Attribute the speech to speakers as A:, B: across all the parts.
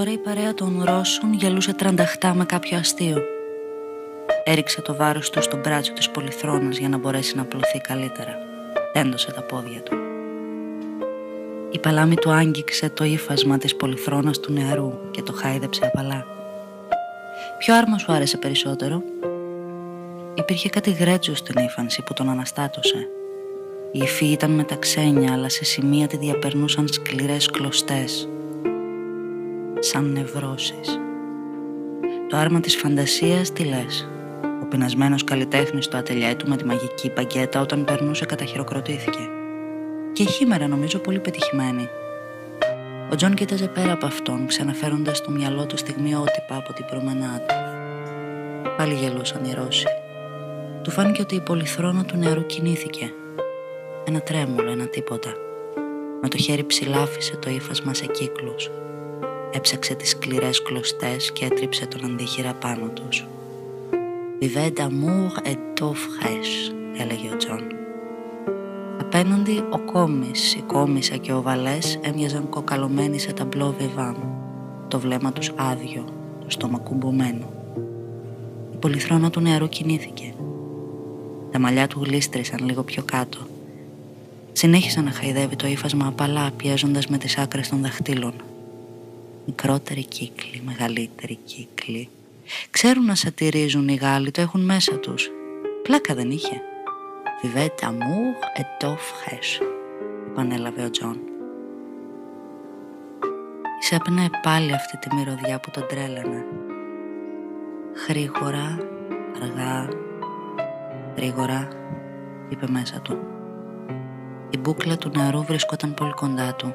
A: Τώρα η παρέα των Ρώσων γελούσε τρανταχτά με κάποιο αστείο. Έριξε το βάρος του στο μπράτσο της πολυθρόνας για να μπορέσει να απλωθεί καλύτερα. Έντωσε τα πόδια του. Η παλάμη του άγγιξε το ύφασμα της πολυθρόνας του νεαρού και το χάιδεψε απαλά. Ποιο άρμα σου άρεσε περισσότερο; Υπήρχε κάτι γρέτζο στην ύφανση που τον αναστάτωσε. Η υφή ήταν με τα ξένια, αλλά σε σημεία τη διαπερνούσαν σκληρές κλωστές. Σαν νευρώσεις. Το άρμα της φαντασίας τι λες; Ο πεινασμένος καλλιτέχνης του ατελιέ του με τη μαγική μπαγκέτα όταν περνούσε καταχειροκροτήθηκε. Και χίμαιρα νομίζω πολύ πετυχημένη. Ο Τζον κοίταζε πέρα από αυτόν, ξαναφέροντας στο μυαλό του στιγμιότυπα από την προμενάδα. Πάλι γελούσαν οι Ρώσοι. Του φάνηκε ότι η πολυθρόνα του νεαρού κινήθηκε. Ένα τρέμουλο, ένα τίποτα. Με το χέρι ψηλάφισε το ύφασμα σε κύκλους. Έψαξε τις σκληρές κλωστές και έτριψε τον αντίχειρα πάνω τους. «Vivez d'amour et d'eau fraîche», έλεγε ο Τζον. Απέναντι ο κόμις, η κόμισα και ο βαλές έμοιαζαν κοκαλωμένοι σε ταμπλό βιβάν. Το βλέμμα τους άδειο, το στόμα κουμπωμένο. Η πολυθρόνα του νεαρού κινήθηκε. Τα μαλλιά του γλίστρησαν λίγο πιο κάτω. Συνέχισε να χαϊδεύει το ύφασμα απαλά, πιέζοντας με τις άκρες των δαχτύλων. Μικρότεροι κύκλοι, μεγαλύτεροι κύκλοι. Ξέρουν να σατιρίζουν οι Γάλλοι, το έχουν μέσα τους. Πλάκα δεν είχε. Vivez d'amour et d'eau fraîche, επανέλαβε ο Τζον. Εισέπνεε πάλι αυτή τη μυρωδιά που τον τρέλανε. Γρήγορα, αργά, γρήγορα, είπε μέσα του. Η μπούκλα του νεαρού βρισκόταν πολύ κοντά του.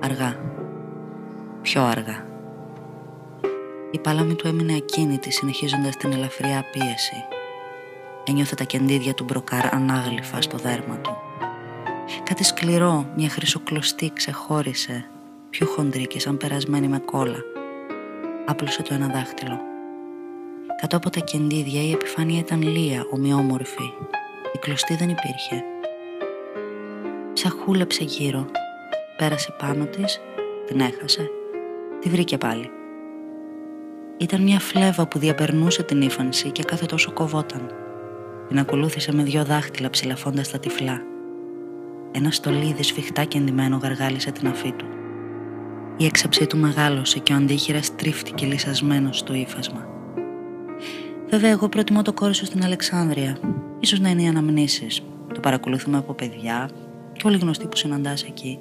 A: Αργά. Πιο αργά. Η παλάμη του έμεινε ακίνητη συνεχίζοντας την ελαφριά πίεση. Ένιωθε τα κεντίδια του μπροκάρ ανάγλυφα στο δέρμα του. Κάτι σκληρό, μια χρυσοκλωστή ξεχώρισε, πιο χοντρή και σαν περασμένη με κόλλα. Άπλωσε το ένα δάχτυλο. Κάτω από τα κεντίδια η επιφάνεια ήταν λία, ομοιόμορφη. Η κλωστή δεν υπήρχε. Ψαχούλεψε γύρω. Πέρασε πάνω της, την έχασε. Τη βρήκε πάλι. Ήταν μια φλέβα που διαπερνούσε την ύφανση και κάθε τόσο κοβόταν. Την ακολούθησε με δυο δάχτυλα ψηλαφώντας τα τυφλά. Ένα στολίδι σφιχτά και εντυμένο γαργάλισε την αφή του. Η έξαψή του μεγάλωσε και ο αντίχειρας τρίφτηκε λυσασμένο στο ύφασμα. Βέβαια, εγώ προτιμώ το κόρη σου στην Αλεξάνδρεια. Ίσως να είναι οι αναμνήσεις. Το παρακολουθούμε από παιδιά και όλοι γνωστοί που συναντάς εκεί.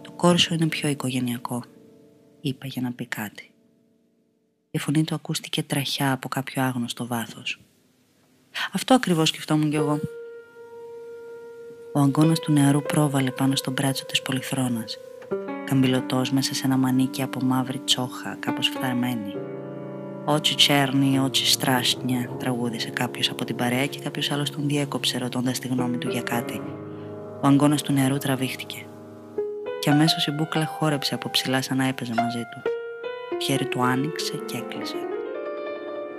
A: Το κόρη σου είναι πιο οικογενειακό, είπα για να πει κάτι. Η φωνή του ακούστηκε τραχιά από κάποιο άγνωστο βάθος. Αυτό ακριβώς σκεφτόμουν κι εγώ. Ο αγκώνας του νεαρού πρόβαλε πάνω στο μπράτσο της πολυθρόνας, καμπυλωτός μέσα σε ένα μανίκι από μαύρη τσόχα, κάπως φθαρμένη. «Ότσι τσέρνει, ότσι στράστνια», τραγούδισε κάποιος από την παρέα και κάποιος άλλος τον διέκοψε ρωτώντας τη γνώμη του για κάτι. Ο αγκώνας του νεαρού τραβήχτηκε. Και αμέσως η μπούκλα χόρεψε από ψηλά σαν να έπαιζε μαζί του. Το χέρι του άνοιξε και έκλεισε.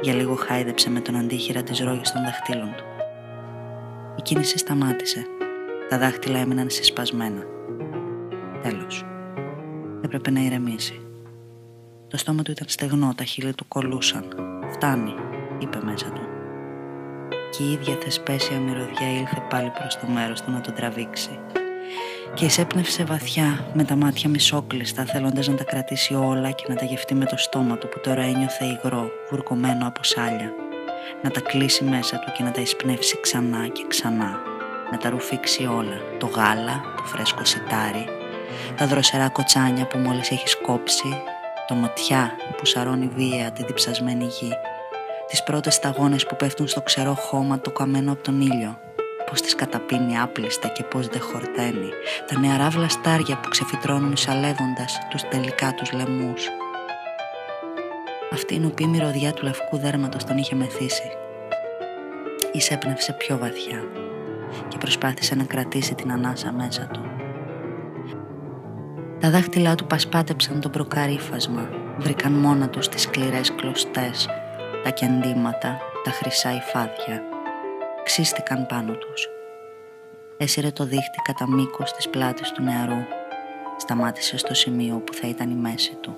A: Για λίγο χάιδεψε με τον αντίχειρα της ρόγης των δαχτύλων του. Η κίνηση σταμάτησε. Τα δάχτυλα έμειναν συσπασμένα. Τέλος. Έπρεπε να ηρεμήσει. Το στόμα του ήταν στεγνό, τα χείλη του κολούσαν. «Φτάνει», είπε μέσα του. Και η ίδια θεσπέσια μυρωδιά ήλθε πάλι προς το μέρος του να τον τραβήξει. Και εισέπνευσε βαθιά με τα μάτια μισόκλειστα θέλοντας να τα κρατήσει όλα και να τα γευτεί με το στόμα του που τώρα ένιωθε υγρό, βουρκωμένο από σάλια. Να τα κλείσει μέσα του και να τα εισπνεύσει ξανά και ξανά. Να τα ρουφήξει όλα. Το γάλα, το φρέσκο σιτάρι, τα δροσερά κοτσάνια που μόλις έχεις κόψει, το ματιά που σαρώνει βία τη διψασμένη γη, τις πρώτες σταγόνες που πέφτουν στο ξερό χώμα το καμένο από τον ήλιο, πώς τις καταπίνει άπλιστα και πώς δεν χορταίνει, τα νεαρά βλαστάρια που ξεφυτρώνουν εισαλεύοντας τους τελικά τους λαιμούς. Αυτή η νοπή μυρωδιά του λευκού δέρματος τον είχε μεθύσει. Εισέπνευσε πιο βαθιά και προσπάθησε να κρατήσει την ανάσα μέσα του. Τα δάχτυλά του πασπάτεψαν το προκαρύφασμα, βρήκαν μόνα τους τις σκληρές κλωστές, τα κεντήματα, τα χρυσά υφάδια. Ξύστηκαν πάνω τους. Έσυρε το δίχτυ κατά μήκος της πλάτης του νεαρού. Σταμάτησε στο σημείο που θα ήταν η μέση του.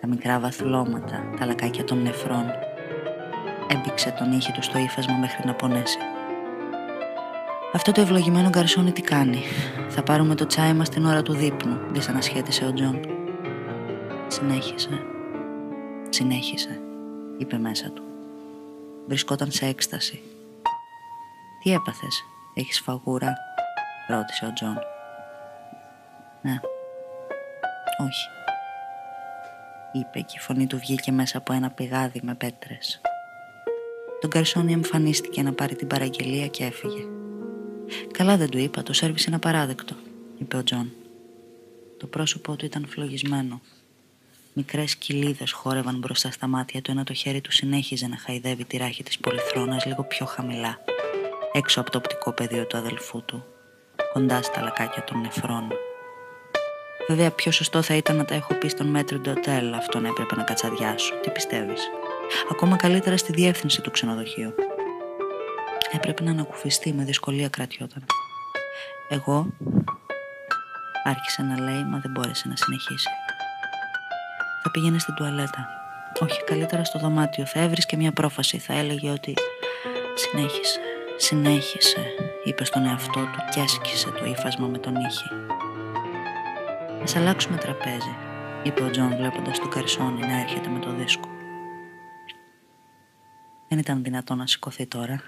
A: τα μικρά βαθλώματα, τα λακάκια των νεφρών. Έμπηξε το νύχι του στο ύφασμα μέχρι να πονέσει. Αυτό το ευλογημένο γκαρσόνι τι κάνει; Θα πάρουμε το τσάι μας την ώρα του δείπνου, δυσανασχέτησε ο Τζον. Συνέχισε. Συνέχισε, είπε μέσα του. Βρισκόταν σε έκσταση. Τι έπαθες, έχεις φαγούρα, ρώτησε ο Τζον. Ναι. Όχι. Είπε και η φωνή του βγήκε μέσα από ένα πηγάδι με πέτρες. Το γκαρσόνι εμφανίστηκε να πάρει την παραγγελία και έφυγε. Καλά δεν του είπα, το σέρβις είναι απαράδεκτο, είπε ο Τζον. Το πρόσωπό του ήταν φλογισμένο. Μικρές κηλίδες χόρευαν μπροστά στα μάτια του, ενώ το χέρι του συνέχιζε να χαϊδεύει τη ράχη της πολυθρόνας λίγο πιο χαμηλά, έξω από το οπτικό πεδίο του αδελφού του, κοντά στα λακάκια των νεφρών. Βέβαια, πιο σωστό θα ήταν να τα έχω πει στον μέτρο του οτέλ, αυτόν έπρεπε να κατσαδιάσω. Τι πιστεύεις; Ακόμα καλύτερα στη διεύθυνση του ξενοδοχείου. Έπρεπε να ανακουφιστεί, με δυσκολία κρατιόταν. Εγώ άρχισε να λέει, μα δεν μπόρεσε να συνεχίσει. Θα πήγαινε στην τουαλέτα. Όχι, καλύτερα στο δωμάτιο. Θα έβρισκε μια πρόφαση. Θα έλεγε ότι συνέχισε, συνέχισε, είπε στον εαυτό του και έσκισε το ύφασμα με το νύχι. Ας αλλάξουμε τραπέζι, είπε ο Τζον βλέποντας το γκαρσόνι να έρχεται με το δίσκο. Δεν ήταν δυνατό να σηκωθεί τώρα.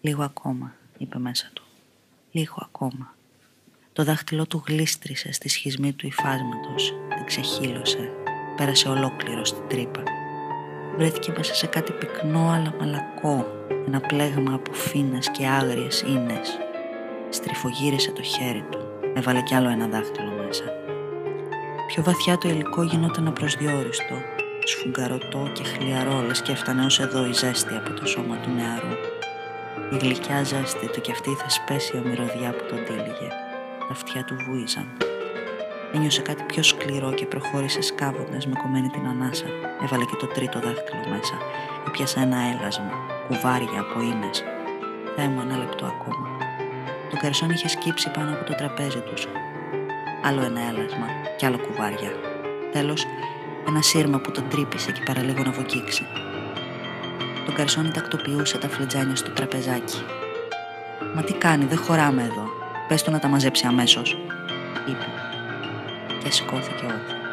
A: Λίγο ακόμα, είπε μέσα του. Λίγο ακόμα. Το δάχτυλό του γλίστρησε στη σχισμή του υφάσματος, την ξεχύλωσε, πέρασε ολόκληρο στην τρύπα. Βρέθηκε μέσα σε κάτι πυκνό αλλά μαλακό, ένα πλέγμα από φίνες και άγριες ίνες. Στριφογύρισε το χέρι του, έβαλε κι άλλο ένα δάχτυλο μέσα. Πιο βαθιά το υλικό γινόταν απροσδιόριστο, σφουγγαρωτό και χλιαρό, λες και έφτανε ως εδώ η ζέστη από το σώμα του νεαρού. Η γλυκιά ζέστη του κι αυτή θα σπέσει η ομοιροδιά που τον τύλιγε. Τα αυτιά του βούιζαν. Ένιωσε κάτι πιο σκληρό και προχώρησε σκάβοντας με κομμένη την ανάσα. Έβαλε και το τρίτο δάχτυλο μέσα. Έπιασε ένα έλασμα, κουβάρια από ίνε. Θεέ μου, ένα λεπτό ακόμα. Το καρσόν είχε σκύψει πάνω από το τραπέζι τους. Άλλο ένα έλασμα και άλλο κουβάρια. Τέλος, ένα σύρμα που τον τρύπησε και παραλίγο να βογγίξει. Το καρσόνι τακτοποιούσε τα φλετζάνια στο τραπεζάκι. Μα τι κάνει, δεν χωράμε εδώ. Πες του να τα μαζέψει αμέσως, είπε. 私功績を